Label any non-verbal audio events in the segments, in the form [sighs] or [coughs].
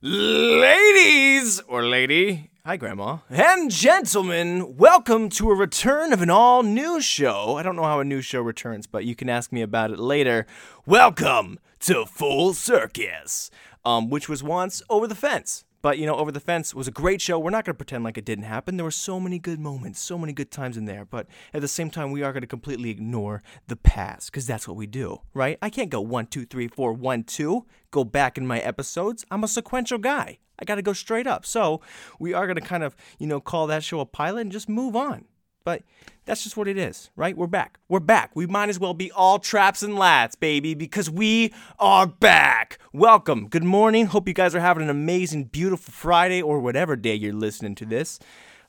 Ladies or lady, hi grandma, and gentlemen, welcome to a return of an all new show. I don't know how a new show returns, but you can ask me about it later. Welcome to Full Circus, um, which was once Over the Fence. But you know, Over the Fence was a great show. We're not going to pretend like it didn't happen. There were so many good moments, so many good times in there. But at the same time, we are going to completely ignore the past because that's what we do, right? I can't go one, two, three, four, one, two. Go back in my episodes. I'm a sequential guy. I got to go straight up. So we are going to kind of, you know, call that show a pilot and just move on. But that's just what it is, right? We're back. We're back. We might as well be all traps and lats, baby, because we are back. Welcome. Good morning. Hope you guys are having an amazing, beautiful Friday or whatever day you're listening to this.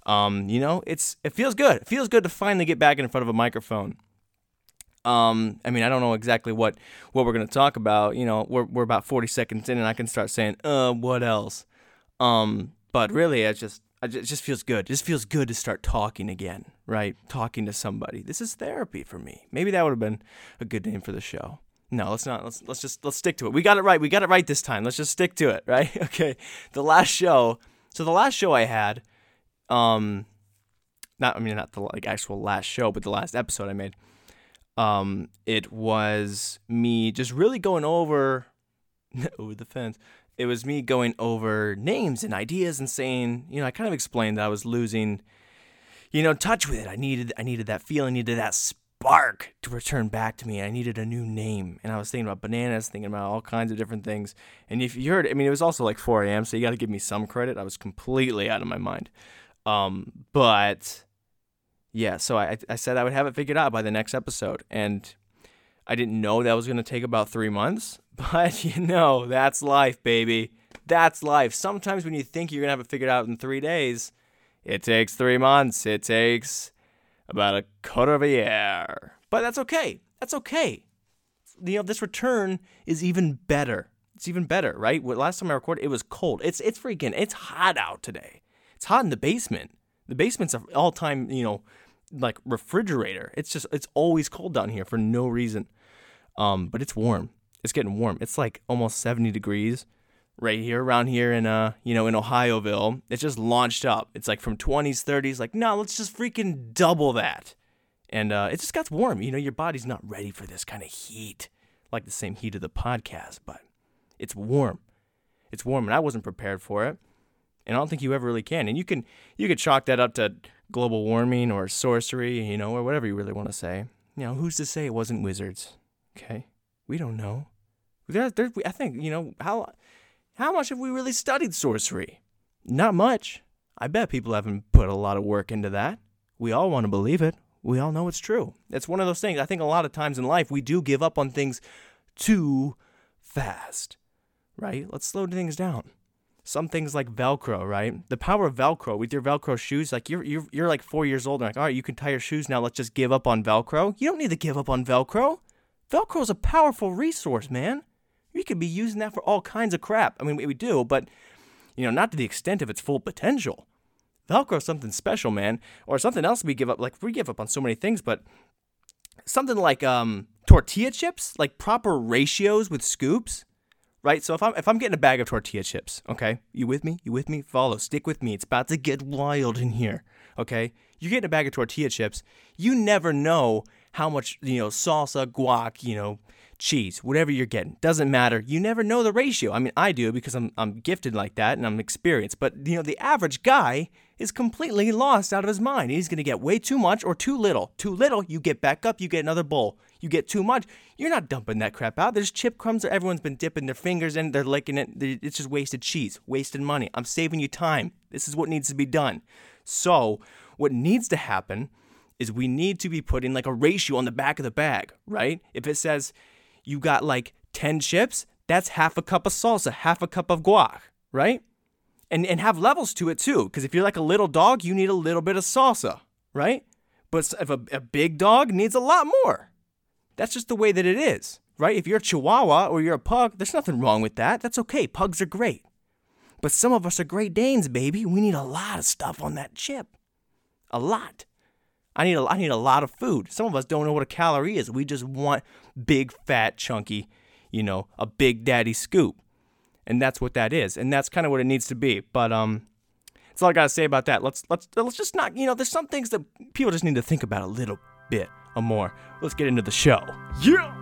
Um, you know, it's it feels good. It feels good to finally get back in front of a microphone. Um, I mean, I don't know exactly what what we're gonna talk about. You know, we're we're about 40 seconds in, and I can start saying, uh, what else? Um, but really, it's just it just feels good. It just feels good to start talking again, right? Talking to somebody. This is therapy for me. Maybe that would have been a good name for the show. No, let's not. Let's let's just let's stick to it. We got it right. We got it right this time. Let's just stick to it, [laughs] right? Okay. The last show. So the last show I had, um, not I mean not the like actual last show, but the last episode I made. Um, it was me just really going over [laughs] over the fence it was me going over names and ideas and saying, you know, I kind of explained that I was losing, you know, touch with it. I needed, I needed that feeling, I needed that spark to return back to me. I needed a new name, and I was thinking about bananas, thinking about all kinds of different things. And if you heard, I mean, it was also like 4 a.m., so you got to give me some credit. I was completely out of my mind. Um, but yeah, so I, I said I would have it figured out by the next episode, and I didn't know that was going to take about three months. [laughs] But you know, that's life, baby. That's life. Sometimes when you think you're going to have it figured out in three days, it takes three months. It takes about a quarter of a year. But that's okay. That's okay. You know, this return is even better. It's even better, right? Last time I recorded, it was cold. It's it's freaking it's hot out today. It's hot in the basement. The basement's an all-time, you know, like refrigerator. It's just it's always cold down here for no reason. Um, but it's warm it's getting warm. It's like almost 70 degrees right here around here in uh you know in Ohioville. It's just launched up. It's like from 20s, 30s. Like no, let's just freaking double that. And uh, it just got warm. You know, your body's not ready for this kind of heat, like the same heat of the podcast, but it's warm. It's warm, and I wasn't prepared for it. And I don't think you ever really can. And you can you could chalk that up to global warming or sorcery, you know, or whatever you really want to say. You know, who's to say it wasn't wizards? Okay. We don't know. There, there, I think you know how how much have we really studied sorcery? Not much. I bet people haven't put a lot of work into that. We all want to believe it. We all know it's true. It's one of those things. I think a lot of times in life we do give up on things too fast. Right? Let's slow things down. Some things like Velcro, right? The power of Velcro with your Velcro shoes, like you're you're you're like four years old, and like, all right, you can tie your shoes now. Let's just give up on Velcro. You don't need to give up on Velcro. Velcro is a powerful resource, man. We could be using that for all kinds of crap. I mean, we do, but you know, not to the extent of its full potential. Velcro is something special, man, or something else we give up. Like we give up on so many things, but something like um, tortilla chips, like proper ratios with scoops, right? So if I'm if I'm getting a bag of tortilla chips, okay, you with me? You with me? Follow, stick with me. It's about to get wild in here, okay? You're getting a bag of tortilla chips. You never know how much you know salsa, guac, you know cheese, whatever you're getting. Doesn't matter. You never know the ratio. I mean, I do because I'm, I'm gifted like that and I'm experienced. But, you know, the average guy is completely lost out of his mind. He's going to get way too much or too little. Too little, you get back up, you get another bowl. You get too much, you're not dumping that crap out. There's chip crumbs that everyone's been dipping their fingers in, they're licking it. It's just wasted cheese, wasted money. I'm saving you time. This is what needs to be done. So, what needs to happen is we need to be putting like a ratio on the back of the bag, right? If it says, you got like 10 chips, that's half a cup of salsa, half a cup of guac, right? And, and have levels to it too, because if you're like a little dog, you need a little bit of salsa, right? But if a, a big dog needs a lot more. That's just the way that it is, right? If you're a chihuahua or you're a pug, there's nothing wrong with that. That's okay. Pugs are great. But some of us are Great Danes, baby. We need a lot of stuff on that chip. A lot. I need a, I need a lot of food. Some of us don't know what a calorie is. We just want big, fat, chunky, you know, a big daddy scoop. and that's what that is, and that's kind of what it needs to be. But um, that's all I gotta say about that. Let's let's let's just not you know there's some things that people just need to think about a little bit or more. Let's get into the show. Yeah.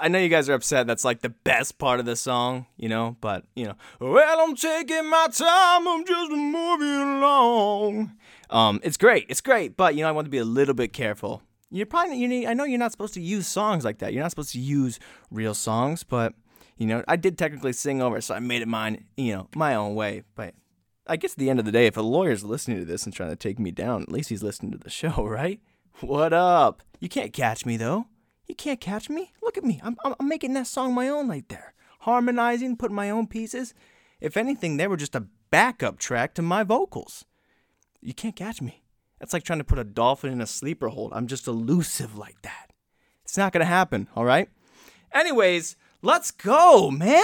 I know you guys are upset. That's like the best part of the song, you know, but, you know, well, I'm taking my time. I'm just moving along. Um, it's great. It's great, but you know, I want to be a little bit careful. You're probably you need, I know you're not supposed to use songs like that. You're not supposed to use real songs, but you know, I did technically sing over, so I made it mine, you know, my own way. But I guess at the end of the day, if a lawyer's listening to this and trying to take me down, at least he's listening to the show, [laughs] right? What up? You can't catch me though. You can't catch me. Look at me. I'm, I'm, I'm making that song my own right there. Harmonizing, putting my own pieces. If anything, they were just a backup track to my vocals. You can't catch me. That's like trying to put a dolphin in a sleeper hold. I'm just elusive like that. It's not going to happen, all right? Anyways, let's go, man.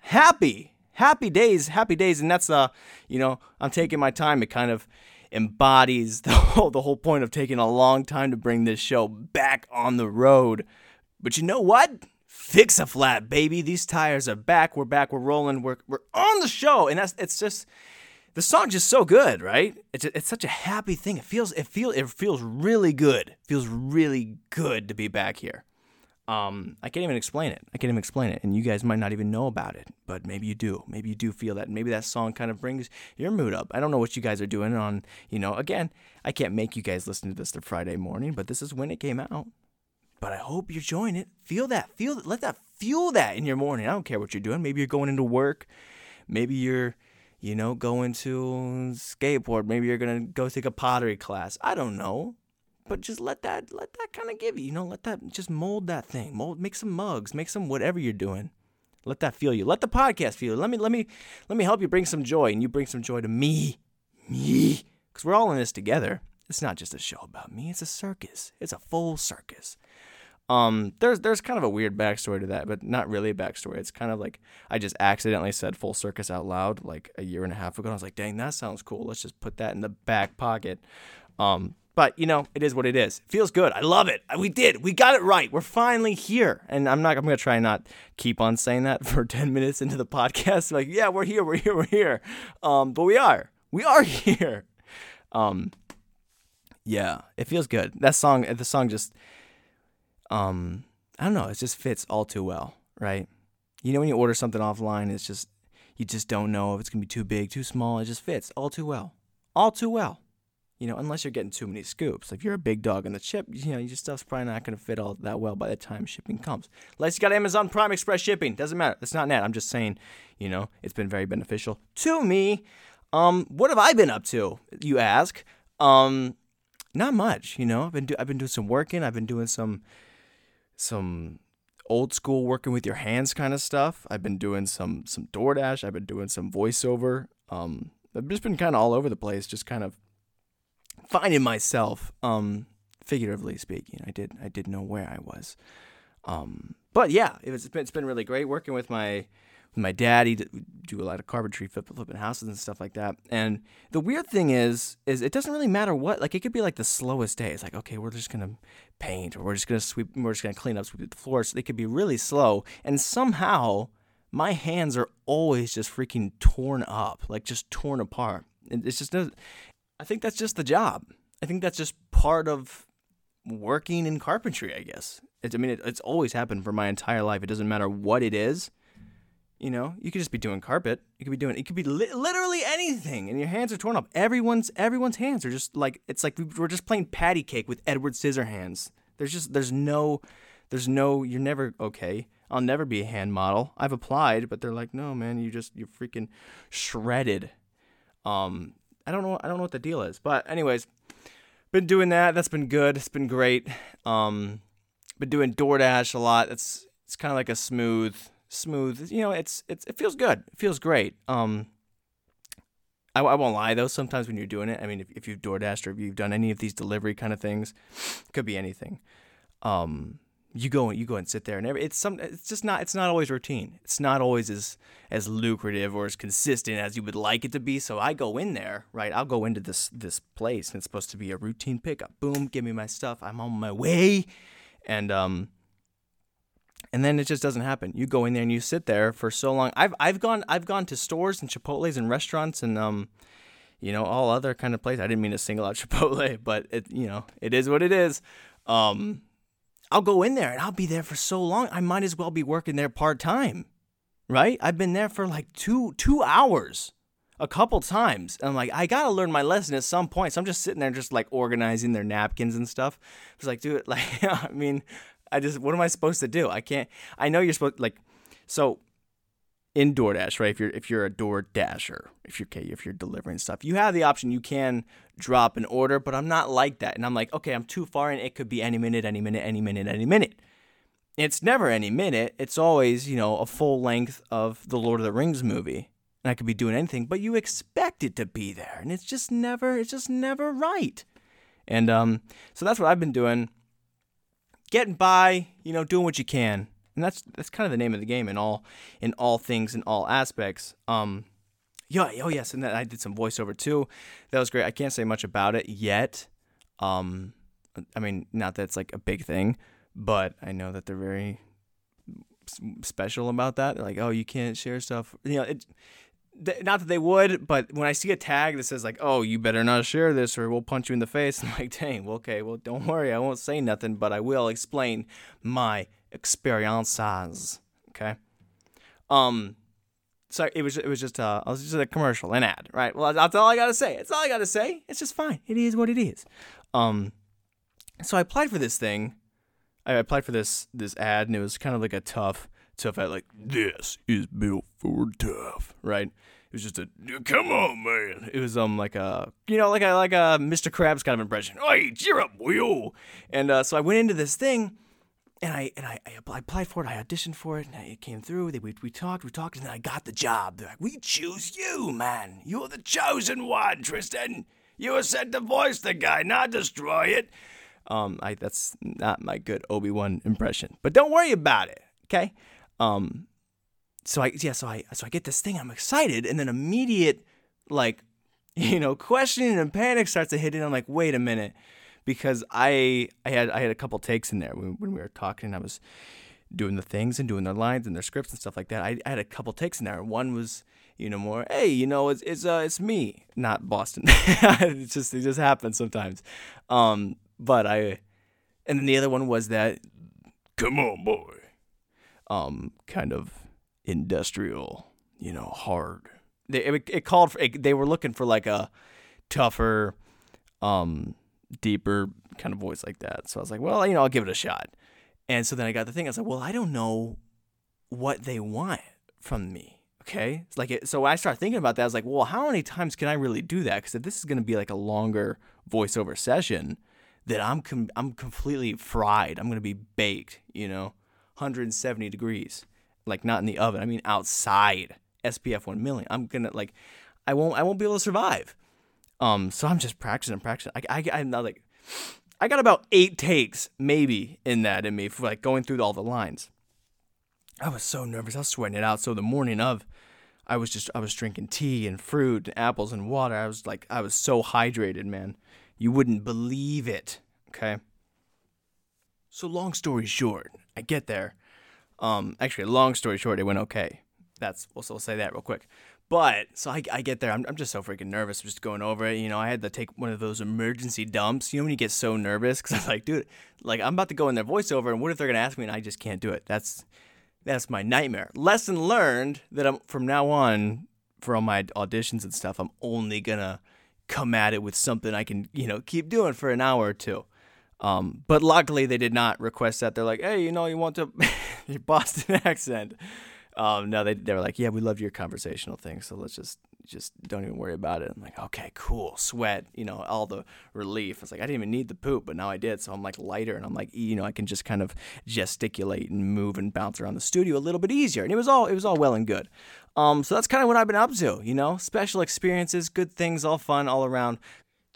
Happy. Happy days, happy days. And that's, uh, you know, I'm taking my time. It kind of embodies the [laughs] whole, the whole point of taking a long time to bring this show back on the road. But you know what? Fix a flat, baby. These tires are back. We're back. We're rolling. We're, we're on the show. And that's, it's just, the song's just so good, right? It's it's such a happy thing. It feels it feel it feels really good. It feels really good to be back here. Um, I can't even explain it. I can't even explain it, and you guys might not even know about it, but maybe you do. Maybe you do feel that. Maybe that song kind of brings your mood up. I don't know what you guys are doing on. You know, again, I can't make you guys listen to this the Friday morning, but this is when it came out. But I hope you're enjoying it. Feel that. Feel that. let that fuel that in your morning. I don't care what you're doing. Maybe you're going into work. Maybe you're you know, going to skateboard. Maybe you're gonna go take a pottery class. I don't know, but just let that let that kind of give you. You know, let that just mold that thing. Mold, make some mugs, make some whatever you're doing. Let that feel you. Let the podcast feel you. Let me let me let me help you bring some joy, and you bring some joy to me, me, because we're all in this together. It's not just a show about me. It's a circus. It's a full circus. Um, there's there's kind of a weird backstory to that, but not really a backstory. It's kind of like I just accidentally said full circus out loud like a year and a half ago. And I was like, dang, that sounds cool. Let's just put that in the back pocket. Um, but you know, it is what it is. Feels good. I love it. We did. We got it right. We're finally here. And I'm not. I'm gonna try not keep on saying that [laughs] for 10 minutes into the podcast. Like, yeah, we're here. We're here. We're here. Um, but we are. We are [laughs] here. Um, yeah, it feels good. That song. The song just um I don't know, it just fits all too well, right? You know when you order something offline, it's just you just don't know if it's gonna be too big, too small. It just fits all too well, all too well. You know, unless you're getting too many scoops. If you're a big dog in the chip, you know, your stuff's probably not gonna fit all that well by the time shipping comes. Unless you got Amazon Prime Express shipping, doesn't matter. It's not net. I'm just saying, you know, it's been very beneficial to me. Um, what have I been up to? You ask. Um, not much. You know, I've been do- I've been doing some working. I've been doing some some old school working with your hands kind of stuff. I've been doing some some DoorDash. I've been doing some voiceover. Um, I've just been kind of all over the place, just kind of finding myself. Um, figuratively speaking, I did I did know where I was. Um, but yeah, it was, it's been, really great working with my with my daddy to do a lot of carpentry, flip, flipping houses and stuff like that. And the weird thing is, is it doesn't really matter what. Like it could be like the slowest day. It's like okay, we're just gonna paint, or we're just gonna sweep, we're just gonna clean up, sweep the floors. So they could be really slow, and somehow my hands are always just freaking torn up, like just torn apart. It's just, I think that's just the job. I think that's just part of working in carpentry, I guess. It's, I mean, it, it's always happened for my entire life. It doesn't matter what it is. You know, you could just be doing carpet. You could be doing. It could be li- literally anything, and your hands are torn up. Everyone's everyone's hands are just like it's like we- we're just playing patty cake with Edward Scissorhands. There's just there's no, there's no. You're never okay. I'll never be a hand model. I've applied, but they're like, no, man, you just you're freaking shredded. Um, I don't know. I don't know what the deal is, but anyways, been doing that. That's been good. It's been great. Um, been doing DoorDash a lot. It's it's kind of like a smooth, smooth. You know, it's it's it feels good. It feels great. Um, I, I won't lie though. Sometimes when you're doing it, I mean, if, if you've DoorDashed or if you've done any of these delivery kind of things, could be anything. Um, you go and you go and sit there and every, it's some it's just not it's not always routine. It's not always as as lucrative or as consistent as you would like it to be. So i go in there right? I'll go into this this place and it's supposed to be a routine pickup. Boom give me my stuff. I'm on my way. And um and then it just doesn't happen. You go in there and you sit there for so long. I've i've gone i've gone to stores and chipotles and restaurants and um you know all other kind of places i didn't mean to single out [laughs] chipotle but it you know it is what it is. Um I'll go in there and I'll be there for so long. I might as well be working there part time, right? I've been there for like two two hours, a couple times. And I'm like, I gotta learn my lesson at some point. So I'm just sitting there, just like organizing their napkins and stuff. It's like, dude, [laughs] like, I mean, I just, what am I supposed to do? I can't. I know you're supposed like, so in DoorDash, right? If you're if you're a Door Dasher, if you're if you're delivering stuff, you have the option. You can drop an order, but I'm not like that. And I'm like, okay, I'm too far and It could be any minute, any minute, any minute, any minute. It's never any minute. It's always you know a full length of the Lord of the Rings movie, and I could be doing anything, but you expect it to be there, and it's just never. It's just never right. And um, so that's what I've been doing, getting by, you know, doing what you can and that's that's kind of the name of the game in all in all things in all aspects. Um, yeah, oh yes, and then I did some voiceover too. That was great. I can't say much about it yet. Um, I mean, not that it's like a big thing, but I know that they're very special about that. They're like, oh, you can't share stuff. You know, it. Not that they would, but when I see a tag that says like, "Oh, you better not share this, or we'll punch you in the face," [laughs] I'm like, "Dang, well, okay, well, don't worry, I won't say nothing, but I will explain my experiences." Okay. Um, so it was it was just uh, it was just a commercial, an ad, right? Well, that's all I gotta say. It's all I gotta say. It's just fine. It is what it is. Um, so I applied for this thing. I applied for this this ad, and it was kind of like a tough tough ad, like this is built for tough, right? It was just a come on, man. It was um like a you know like a like a Mr. Krabs kind of impression. Hey, cheer up, Will. And uh, so I went into this thing, and I and I, I applied for it. I auditioned for it, and it came through. They, we we talked, we talked, and then I got the job. They're like, "We choose you, man. You're the chosen one, Tristan. You were sent to voice the guy, not destroy it." Um, I that's not my good Obi Wan impression, but don't worry about it, okay? Um, so I yeah, so I so I get this thing. I'm excited, and then immediate like [laughs] you know questioning and panic starts to hit in. I'm like, wait a minute, because I I had I had a couple takes in there when, when we were talking. And I was doing the things and doing their lines and their scripts and stuff like that. I, I had a couple takes in there. One was you know more hey you know it's it's uh it's me not Boston. [laughs] it just it just happens sometimes. Um, but I and then the other one was that come on boy um kind of industrial you know hard they, it, it called for it, they were looking for like a tougher um deeper kind of voice like that. So i was like well you know i'll give it a shot. And so then i got the thing. I was like well i don't know what they want from me okay? It's like it, so i started thinking about that i was like well how many times can i really do that? Because if this is going to be like a longer voiceover session that i'm com- i'm completely fried. I'm going to be baked you know 170 degrees like not in the oven. I mean outside spf 1 million. I'm gonna like i won't i won't be able to survive um so i'm just practicing and practicing. I, I i'm like i got about eight takes maybe in that in me for like going through all the lines. I was so nervous. I was sweating it out. So the morning of i was just i was drinking tea and fruit and apples and water. I was like i was so hydrated man. You wouldn't believe it okay? So long story short, I get there. Um, actually, long story short, it went okay. That's we'll, we'll say that real quick. But so I, I get there, I'm, I'm just so freaking nervous, I'm just going over it. You know, I had to take one of those emergency dumps. You know when you get so nervous because I'm like, dude, like I'm about to go in their voiceover, and what if they're gonna ask me and I just can't do it? That's that's my nightmare. Lesson learned that I'm from now on for all my auditions and stuff. I'm only gonna come at it with something I can, you know, keep doing for an hour or two. Um, but luckily they did not request that. They're like, hey, you know, you want to [laughs] your Boston [laughs] accent. Um, no, they they were like, yeah, we love your conversational thing, so let's just just don't even worry about it. I'm like, okay, cool, sweat, you know, all the relief. It's like I didn't even need the poop, but now I did, so I'm like lighter, and I'm like, you know, I can just kind of gesticulate and move and bounce around the studio a little bit easier, and it was all it was all well and good. Um, so that's kind of what I've been up to, you know, special experiences, good things, all fun, all around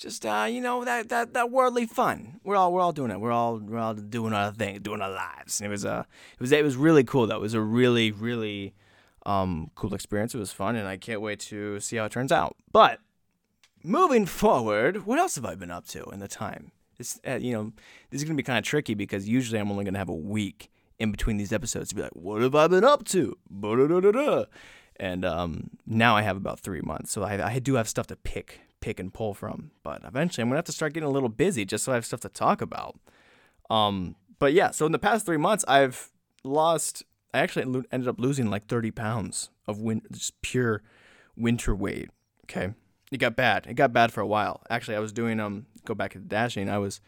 just uh, you know that that that worldly fun. We're all we're all doing it. We're all we're all doing our thing, doing our lives. And it was uh it was it was really cool. It was a really really um cool experience. It was fun, and I can't wait to see how it turns out. But moving forward, what else have I been up to in the time? This uh, you know this is gonna be kind of tricky because usually I'm only gonna have a week in between these episodes to be like, what have I been up to? And um, now I have about three months, so I, I do have stuff to pick pick and pull from. But eventually, I'm gonna have to start getting a little busy just so I have stuff to talk about. Um, but yeah, so in the past three months, I've lost. I actually ended up losing like 30 pounds of win- just pure winter weight. Okay, it got bad. It got bad for a while. Actually, I was doing um go back to the dashing. I was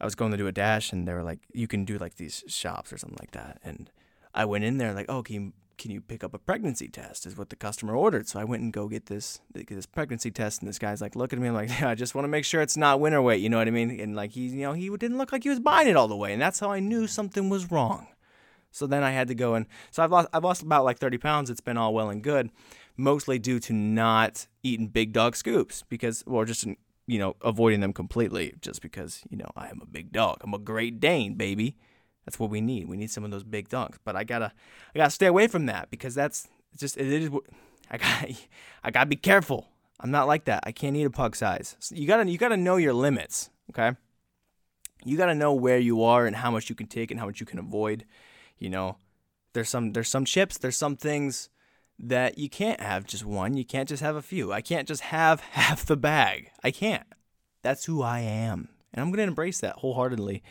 I was going to do a dash, and they were like, you can do like these shops or something like that. And I went in there like, oh, can you can you pick up a pregnancy test? Is what the customer ordered. So I went and go get this this pregnancy test, and this guy's like, look at me, I'm like, [laughs] yeah, I just want to make sure it's not winter weight. You know what I mean? And like he, you know, he didn't look like he was buying it all the way, and that's how I knew something was wrong. So then I had to go and so I've lost I've lost about like 30 pounds. It's been all well and good, mostly due to not eating big dog scoops because, or just you know avoiding them completely, just because you know I am a big dog. I'm a Great Dane, baby. That's what we need. We need some of those big dunks. But I gotta, I gotta stay away from that because that's just it is. [laughs] I got, I gotta be careful. I'm not like that. I can't eat a pug size. So you gotta, you gotta know your limits. Okay. You gotta know where you are and how much you can take and how much you can avoid. You know, there's some, there's some chips. There's some things that you can't have just one. You can't just have a few. I can't just have [laughs] half the bag. I can't. That's who I am, and I'm gonna embrace that wholeheartedly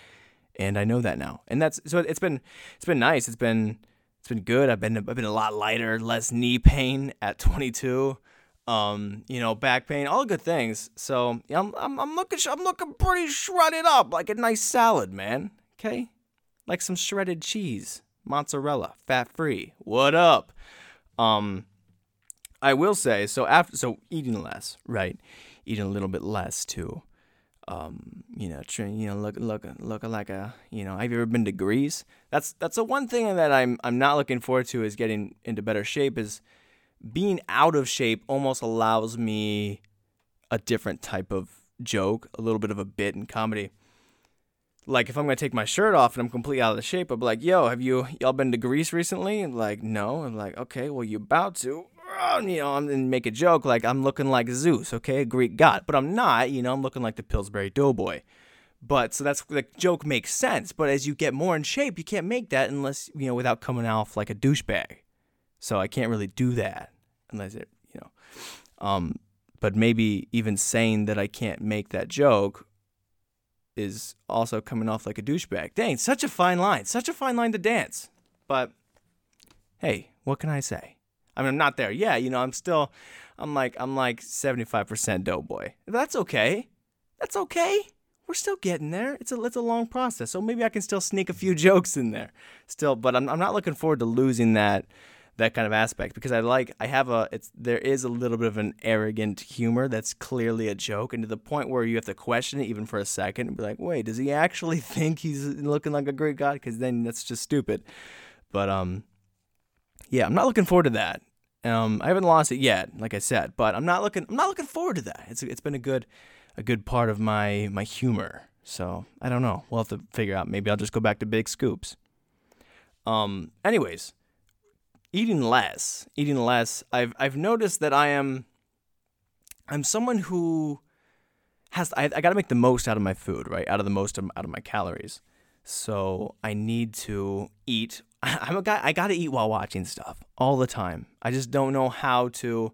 and I know that now. And that's so it's been it's been nice. It's been it's been good. I've been I've been a lot lighter, less knee pain at 22. Um, you know, back pain, all good things. So yeah, I'm, I'm I'm looking I'm looking pretty shredded up, like a nice salad, man. Okay, like some shredded cheese, mozzarella, fat free. What up? Um, I will say so after so eating less, right? Eating a little bit less too um, you know, you know, look, look, looking like a, you know, have you ever been to Greece? That's that's the one thing that I'm I'm not looking forward to is getting into better shape. Is being out of shape almost allows me a different type of joke, a little bit of a bit in comedy. Like if I'm gonna take my shirt off and I'm completely out of shape, I'll be like, "Yo, have you y'all been to Greece recently?" And like, no. I'm like, okay, well, you about to you know, I'm and make a joke like I'm looking like Zeus, okay, a Greek god, but I'm not. You know, I'm looking like the Pillsbury Doughboy. But so that's the joke makes sense. But as you get more in shape, you can't make that unless you know without coming off like a douchebag. So I can't really do that unless it, you know. Um, but maybe even saying that I can't make that joke is also coming off like a douchebag. Dang, such a fine line, such a fine line to dance. But hey, what can I say? I mean, I'm not there. Yeah, you know, I'm still, I'm like, I'm like 75% doughboy. That's okay. That's okay. We're still getting there. It's a, it's a long process. So maybe I can still sneak a few [laughs] jokes in there still, but I'm, I'm not looking forward to losing that, that kind of aspect because I like, I have a, it's, there is a little bit of an arrogant humor that's clearly a joke and to the point where you have to question it even for a second and be like, wait, does he actually [laughs] think he's looking like a great guy? Cause then that's just stupid. But, um, yeah, I'm not looking forward to that. Um, I haven't lost it yet, like I said, but I'm not looking. I'm not looking forward to that. It's it's been a good, a good part of my my humor. So I don't know. We'll have to figure out. Maybe I'll just go back to big scoops. Um. Anyways, eating less, eating less. I've I've noticed that I am. I'm someone who has. I, I got to make the most out of my food, right? Out of the most out of my calories. So I need to eat. [laughs] I'm a guy. I gotta eat while watching stuff all the time. I just don't know how to.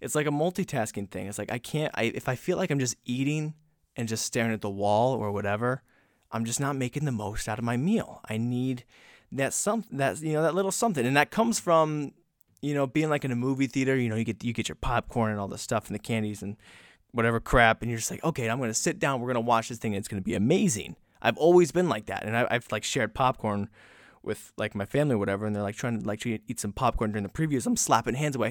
It's like a multitasking thing. It's like I can't. I if I feel like I'm just eating and just staring at the wall or whatever, I'm just not making the most out of my meal. I need that some that you know that little something, and that comes from you know being like in a movie theater. You know you get you get your popcorn and all the stuff and the candies and whatever crap, and you're just like, okay, I'm gonna sit down. We're gonna watch this thing. and It's gonna be amazing. I've always been like that, and I, I've like shared popcorn with like my family or whatever, and they're like trying to like eat some popcorn during the previews. I'm slapping hands away.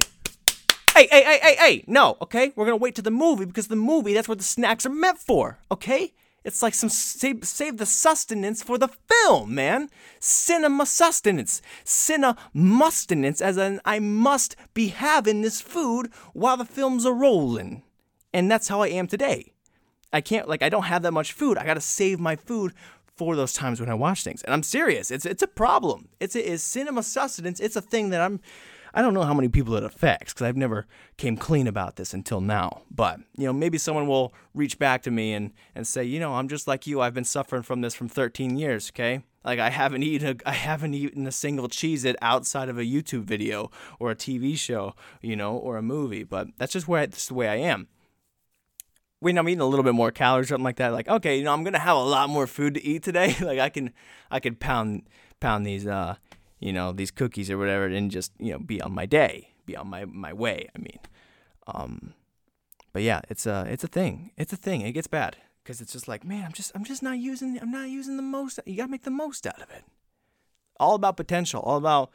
Hey, hey, hey, hey, hey! No, okay, we're gonna wait to the movie because the movie that's what the snacks are meant for. Okay, it's like some save, save the sustenance for the film, man. Cinema sustenance, cinema mustenance, as in I must be having this food while the films are rolling, and that's how I am today. I can't like I don't have that much food. I gotta save my food for those times when I watch things. And I'm serious. It's it's a problem. It's a, is cinema sustenance. It's a thing that I'm. I don't know how many people it affects because I've never came clean about this until now. But you know, maybe someone will reach back to me and and say, you know, I'm just like you. I've been suffering from this from 13 years. Okay. Like I haven't eaten a, I haven't eaten a single Cheez-It outside of a YouTube video or a TV show, you know, or a movie. But that's just where I, that's the way I am when I'm eating a little bit more calories, or something like that, like okay, you know, I'm gonna have a lot more food to eat today. [laughs] like I can, I could pound pound these, uh, you know, these cookies or whatever, and just you know be on my day, be on my my way. I mean, um, but yeah, it's a it's a thing. It's a thing. It gets bad because it's just like, man, I'm just I'm just not using I'm not using the most. You gotta make the most out of it. All about potential. All about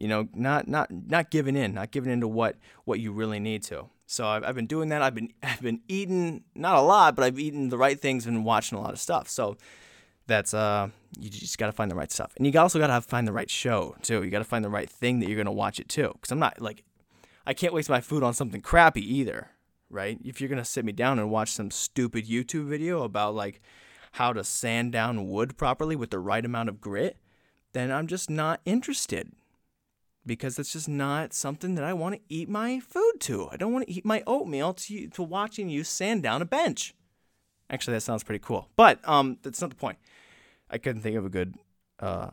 you know not not not giving in, not giving into what what you really need to. So I've, I've been doing that. I've been [laughs] I've been eating not a lot, but I've eaten the right things and watching a lot of stuff. So that's uh you just got to find the right stuff, and you also got to find the right show too. You got to find the right thing that you're gonna watch it too. Because I'm not like I can't waste my food on something crappy either, right? If you're gonna sit me down and watch some stupid YouTube video about like how to sand down wood properly with the right amount of grit, then I'm just not interested because it's just not something that I want to eat my food to. I don't want to eat my oatmeal to, to watching you sand down a bench. Actually, that sounds pretty cool, but um, that's not the point. I couldn't think of a good uh,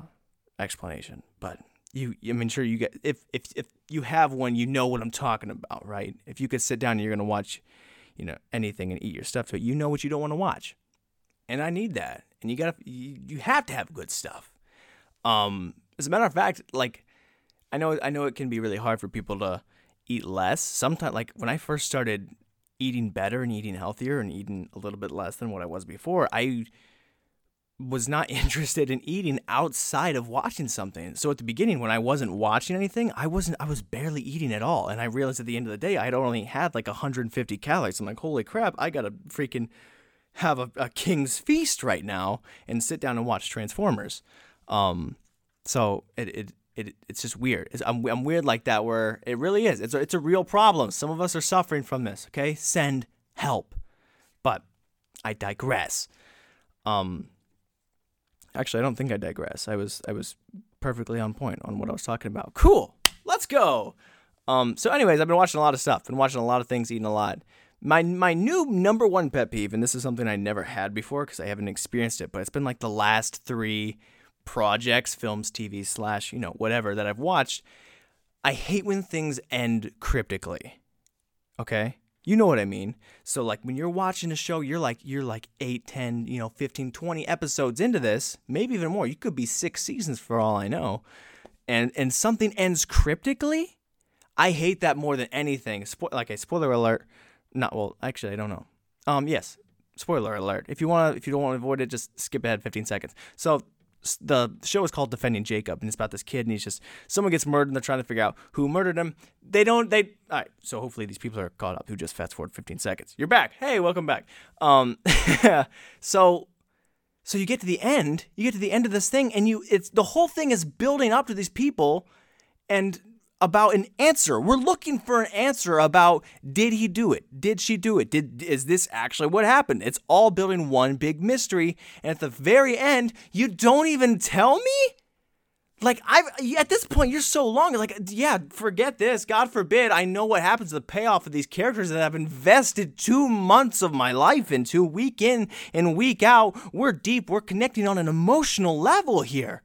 explanation, but you, I mean, sure you get if if if you have one, you know what I'm talking about, right? If you could sit down and you're gonna watch, you know, anything and eat your stuff to it, you know what you don't want to watch, and I need that, and you gotta you, you have to have good stuff. Um, as a matter of fact, like I know I know it can be really hard for people to eat less. Sometimes like when I first started eating better and eating healthier and eating a little bit less than what I was before, I was not [laughs] interested in eating outside of watching something. So at the beginning when I wasn't watching anything, I wasn't I was barely eating at all. And I realized at the end of the day I had only had like 150 calories. I'm like, holy crap, I gotta freaking have a, a king's feast right now and sit down and watch Transformers. Um, so it, it it, it's just weird. It's, I'm, I'm weird like that where it really is. It's a, it's a real problem. Some of us are suffering from this. Okay, send help. But I digress. Um, actually, I don't think I digress. I was I was perfectly on point on what I was talking about. Cool. Let's go. Um, so, anyways, I've been watching a lot of stuff. Been watching a lot of things, eating a lot. My my new number one pet peeve, and this is something I never had before because I haven't experienced it, but it's been like the last three projects, films, TV, slash, you know, whatever that I've watched, I hate when things end cryptically. Okay? You know what I mean? So like when you're watching a show, you're like you're like 8, 10, you know, 15, 20 episodes into this, maybe even more. You could be 6 seasons for all I know. And and something ends cryptically? I hate that more than anything. Spo- like a spoiler alert. Not well, actually I don't know. Um yes, spoiler alert. If you want to if you don't want to avoid it, just skip ahead 15 seconds. So the show is called Defending Jacob, and it's about this kid, and he's just someone gets murdered, and they're trying to figure out who murdered him. They don't. They all right. So hopefully these people are caught up who just fast forward 15 seconds. You're back. Hey, welcome back. Um, [laughs] so so you get to the end. You get to the end of this thing, and you it's the whole thing is building up to these people, and about an answer. We're looking for an answer about did he do it? Did she do it? Did is this actually what happened? It's all building one big mystery, and at the very end, you don't even tell me? like I at this point you're so long like yeah forget this God forbid I know what happens to the payoff of these characters that I've invested two months of my life into week in and week out we're deep we're connecting on an emotional level here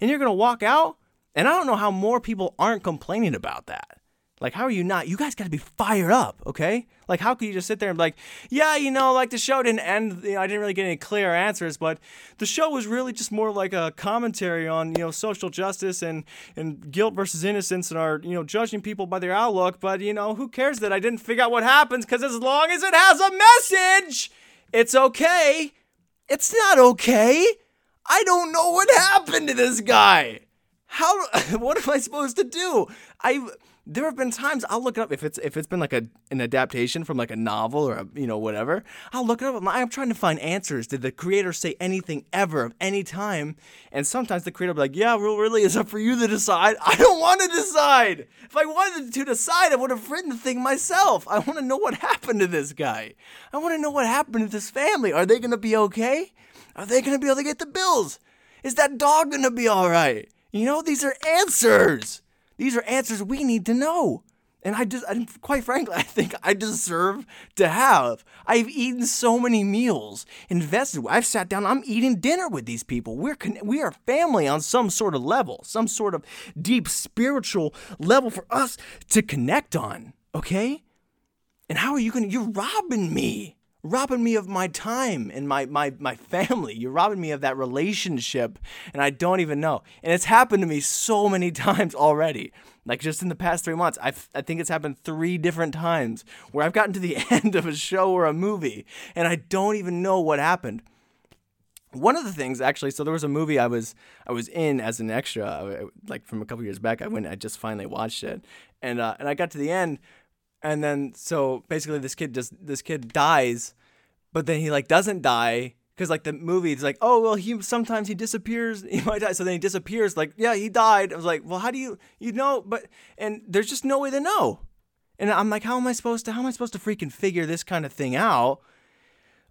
and you're gonna walk out and I don't know how more people aren't complaining about that like, how are you not? You guys got to be fired up, okay? Like, how could you just sit there and be like, yeah, you know, like the show didn't end, you know, I didn't really get any clear answers, but the show was really just more like a commentary on, you know, social justice and, and guilt versus innocence and our, you know, judging people by their outlook. But, you know, who cares that I didn't figure out what happens? Because as long as it has a message, it's okay. It's not okay. I don't know what happened to this guy. How, [laughs] what am I supposed to do? I, there have been times I'll look it up if it's if it's been like a an adaptation from like a novel or a, you know whatever. I'll look it up. I'm trying to find answers. Did the creator say anything ever of any time? And sometimes the creator will be like, "Yeah, well, really, it's up for you to decide." [laughs] I don't want to decide. If I wanted to decide, I would have written the thing myself. I want to know what happened to this guy. I want to know what happened to this family. Are they gonna be okay? Are they gonna be able to get the bills? Is that dog gonna be all right? You know, these are answers. These are answers we need to know. And I just, I, quite frankly, [laughs] I think I deserve to have. I've eaten so many meals, invested. I've sat down. I'm eating dinner with these people. We're we are family on some sort of level, some sort of deep spiritual level for us to connect on. Okay. And how are you gonna? You're robbing me robbing me of my time and my, my, my family. You're robbing me of that relationship, and I don't even know. And it's happened to me so many [laughs] times already. Like just in the past three months, I've, I think it's happened three different times where I've gotten to the [laughs] end of a show or a movie, and I don't even know what happened. One of the things, actually, so there was a movie I was I was in as an extra, like from a couple years back. I went, I just finally watched it, and uh, and I got to the end, and then so basically this kid just this kid dies but then he like doesn't die because like the movie is like oh well he sometimes he disappears [laughs] he might die. So then he disappears like yeah he died. I was like well how do you you know? But and there's just no way to know. And i'm like how am i supposed to how am i supposed to freaking figure this kind of thing out?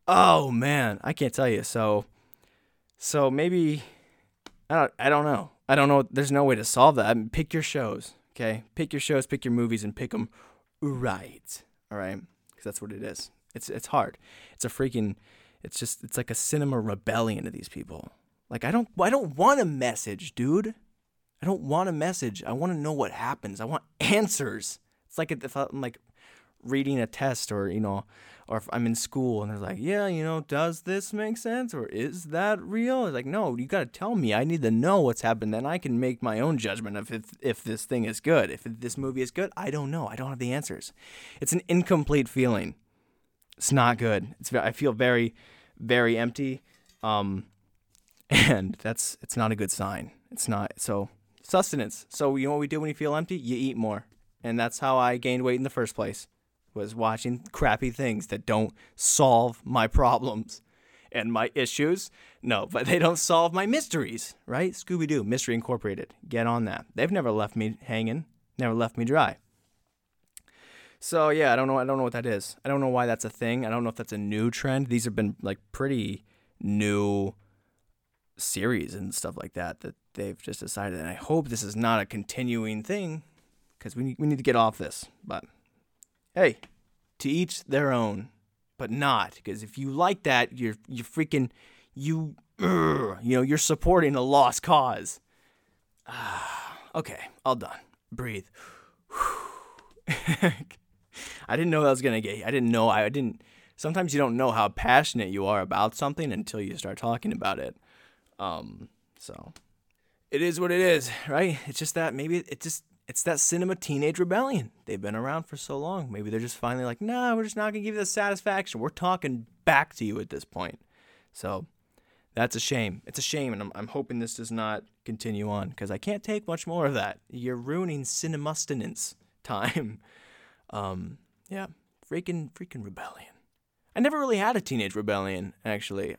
Oh man i can't tell you. So so maybe i don't i don't know. I don't know there's no way to solve that. I mean, pick your shows okay? Pick your shows pick your movies and pick them right. All right, because that's what it is. It's it's hard. It's a freaking. It's just it's like a cinema rebellion to these people. Like I don't I don't want a message, dude. I don't want a message. I want to know what happens. I want answers. It's like if I'm like reading a test or you know or if I'm in school and they're like, yeah, you know, does this make sense or is that real? It's like, no, you got to tell me. I need to know what's happened. Then I can make my own judgment of if, if this thing is good. If this movie is good, I don't know. I don't have the answers. It's an incomplete feeling. It's not good. It's I feel very, very empty. Um, [laughs] and that's it's not a good sign. It's not so sustenance. So you know what we do when you feel empty? You eat more, and that's how I gained weight in the first place was watching crappy things that don't solve my problems and my issues. No, but they don't solve my mysteries, right? Scooby Doo, Mystery Incorporated. Get on that. They've never left me hanging, never left me dry. So yeah, I don't know. I don't know what that is. I don't know why that's a thing. I don't know if that's a new trend. These have been like pretty new series and stuff like that that they've just decided. And I hope this is not a continuing thing because we need, we need to get off this. But hey, to each their own, but not because if you like that, you're you freaking you you know you're supporting a lost cause. [sighs] Okay, all done. Breathe. [sighs] I didn't know that was gonna get. I didn't know. I didn't. Sometimes you don't know how passionate you are about something until you start talking about it. Um. So, it is what it is, right? It's just that maybe it just it's that cinema teenage rebellion. They've been around for so long. Maybe they're just finally like, nah, we're just not gonna give you the satisfaction. We're talking back to you at this point. So that's a shame. It's a shame, and I'm, I'm hoping this does not continue on because I can't take much more of that. You're ruining cinemustenance time. [laughs] Um, yeah, freaking freaking rebellion. I never really had a teenage rebellion actually.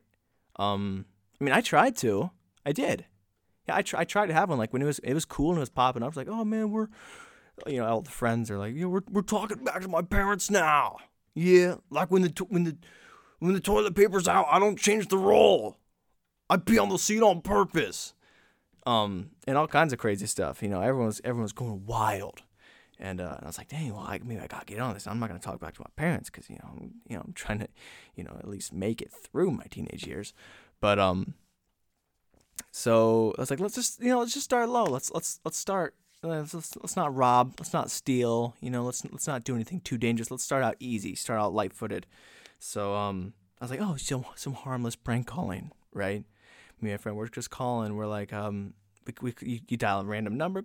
Um, I mean, I tried to. I did yeah, I, tr- I tried to have one like when it was it was cool and it was popping up. I was like, oh man, we're you know all the friends are like, yeah, we're we're talking back to my parents now. Yeah, like when the to- when the when the toilet paper's out, I don't change the roll. I pee on the seat on purpose. um, and all kinds of crazy stuff. You know, everyone's everyone's going wild. And, uh, and I was like, dang, well, I, maybe I gotta get on this. I'm not gonna talk back to my parents because you know, I'm, you know, I'm trying to, you know, at least make it through my teenage years. But um, so I was like, let's just, you know, let's just start low. Let's let's let's start. Let's, let's, let's not rob. Let's not steal. You know, let's let's not do anything too dangerous. Let's start out easy. Start out light-footed. So um, I was like, oh, some some harmless prank calling, right? Me and my friend, we're just calling. We're like, um, we, we you, you dial a random number.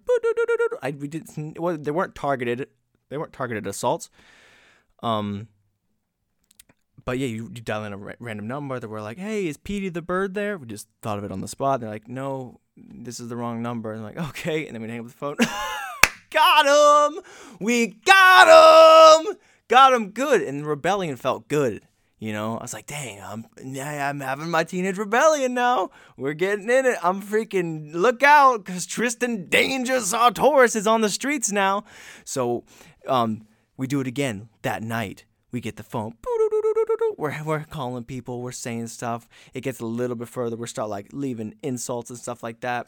I we did. Well, they weren't targeted. They weren't targeted assaults. Um, but yeah, you, you dial in a ra- random number that we're like, hey, is Petey the bird there? We just thought of it on the spot. They're like, no, this is the wrong number. And I'm like, okay. And then we hang up the phone. [laughs] got him! We got him! Got him good. And the rebellion felt good. You know, I was like, dang, I'm, I'm having my teenage rebellion now. We're getting in it. I'm freaking, look out, because Tristan Danger Sartoris is on the streets now. So um, we do it again that night. We get the phone. We're, we're calling people. We're saying stuff. It gets a little bit further. We start like leaving insults and stuff like that.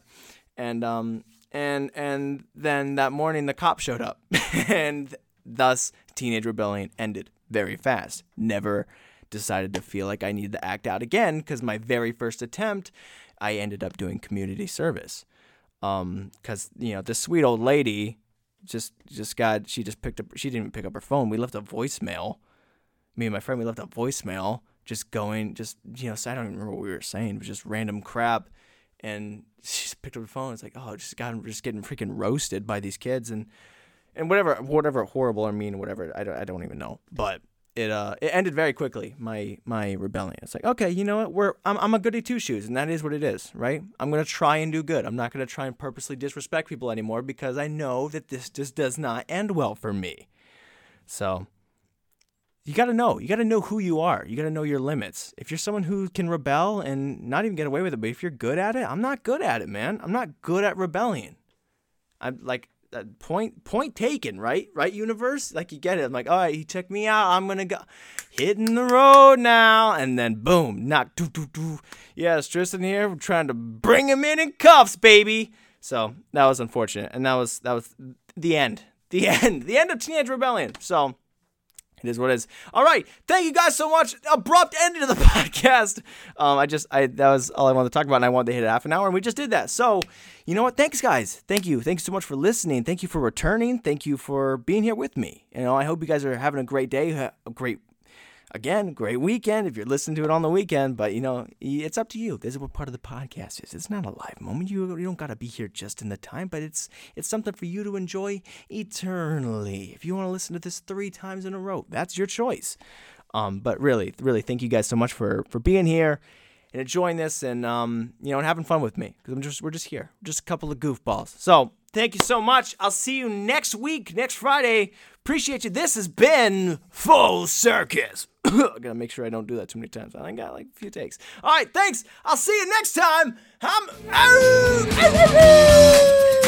And um and and then that morning the cop showed up, [laughs] and thus teenage rebellion ended very fast. Never decided to feel like I needed to act out again because my very first attempt, I ended up doing community service. Um, because you know this sweet old lady just just got she just picked up she didn't even pick up her phone. We left a voicemail. Me and my friend we left a voicemail just going just you know so I don't even remember what we were saying. It was just random crap. And [laughs] she just picked up the phone. It's like, oh, just got just getting freaking roasted by these kids and and whatever whatever horrible or mean whatever I don't I don't even know. But it uh it ended very quickly my my rebellion it's like okay you know what we're I'm, I'm a goody two shoes and that is what it is right i'm gonna try and do good i'm not gonna try and purposely disrespect people anymore because i know that this just does not end well for me so you gotta know you gotta know who you are you gotta know your limits if you're someone who can rebel and not even get away with it but if you're good at it i'm not good at it man i'm not good at rebellion i'm like uh, point point taken, right? Right, universe? Like you get it. I'm like, all right, he took me out. I'm gonna go hitting the road now, and then boom, knock, doo doo. Yeah, it's Tristan here. We're trying to bring him in in cuffs, baby. So that was unfortunate, and that was that was the end, the [laughs] end, the end of Teenage Rebellion. So. It is what it is. All right, thank you guys so much. Abrupt ending to the [laughs] podcast. Um, I just, I that was all I wanted to talk about, and I wanted to hit half an hour, and we just did that. So, you know what? Thanks, guys. Thank you. Thanks so much for listening. Thank you for returning. Thank you for being here with me. You know, I hope you guys are having a great day, a great, again, great weekend if you're listening to it on the weekend. But you know, it's up to you. This is what part of the podcast is. It's not a live moment. You you don't gotta be here just in the time, but it's it's something for you to enjoy eternally. If you want to listen to this three times in a row, that's your choice. Um, but really, really, thank you guys so much for for being here and enjoying this and um, you know, and having fun with me because I'm just we're just here, just a couple of goofballs. So thank you so much. I'll see you next week, next Friday. Appreciate you. This has been Full Circus. [coughs] I gotta make sure I don't do that too many times. I got like a few takes. All right, thanks. I'll see you next time. I'm out. [laughs]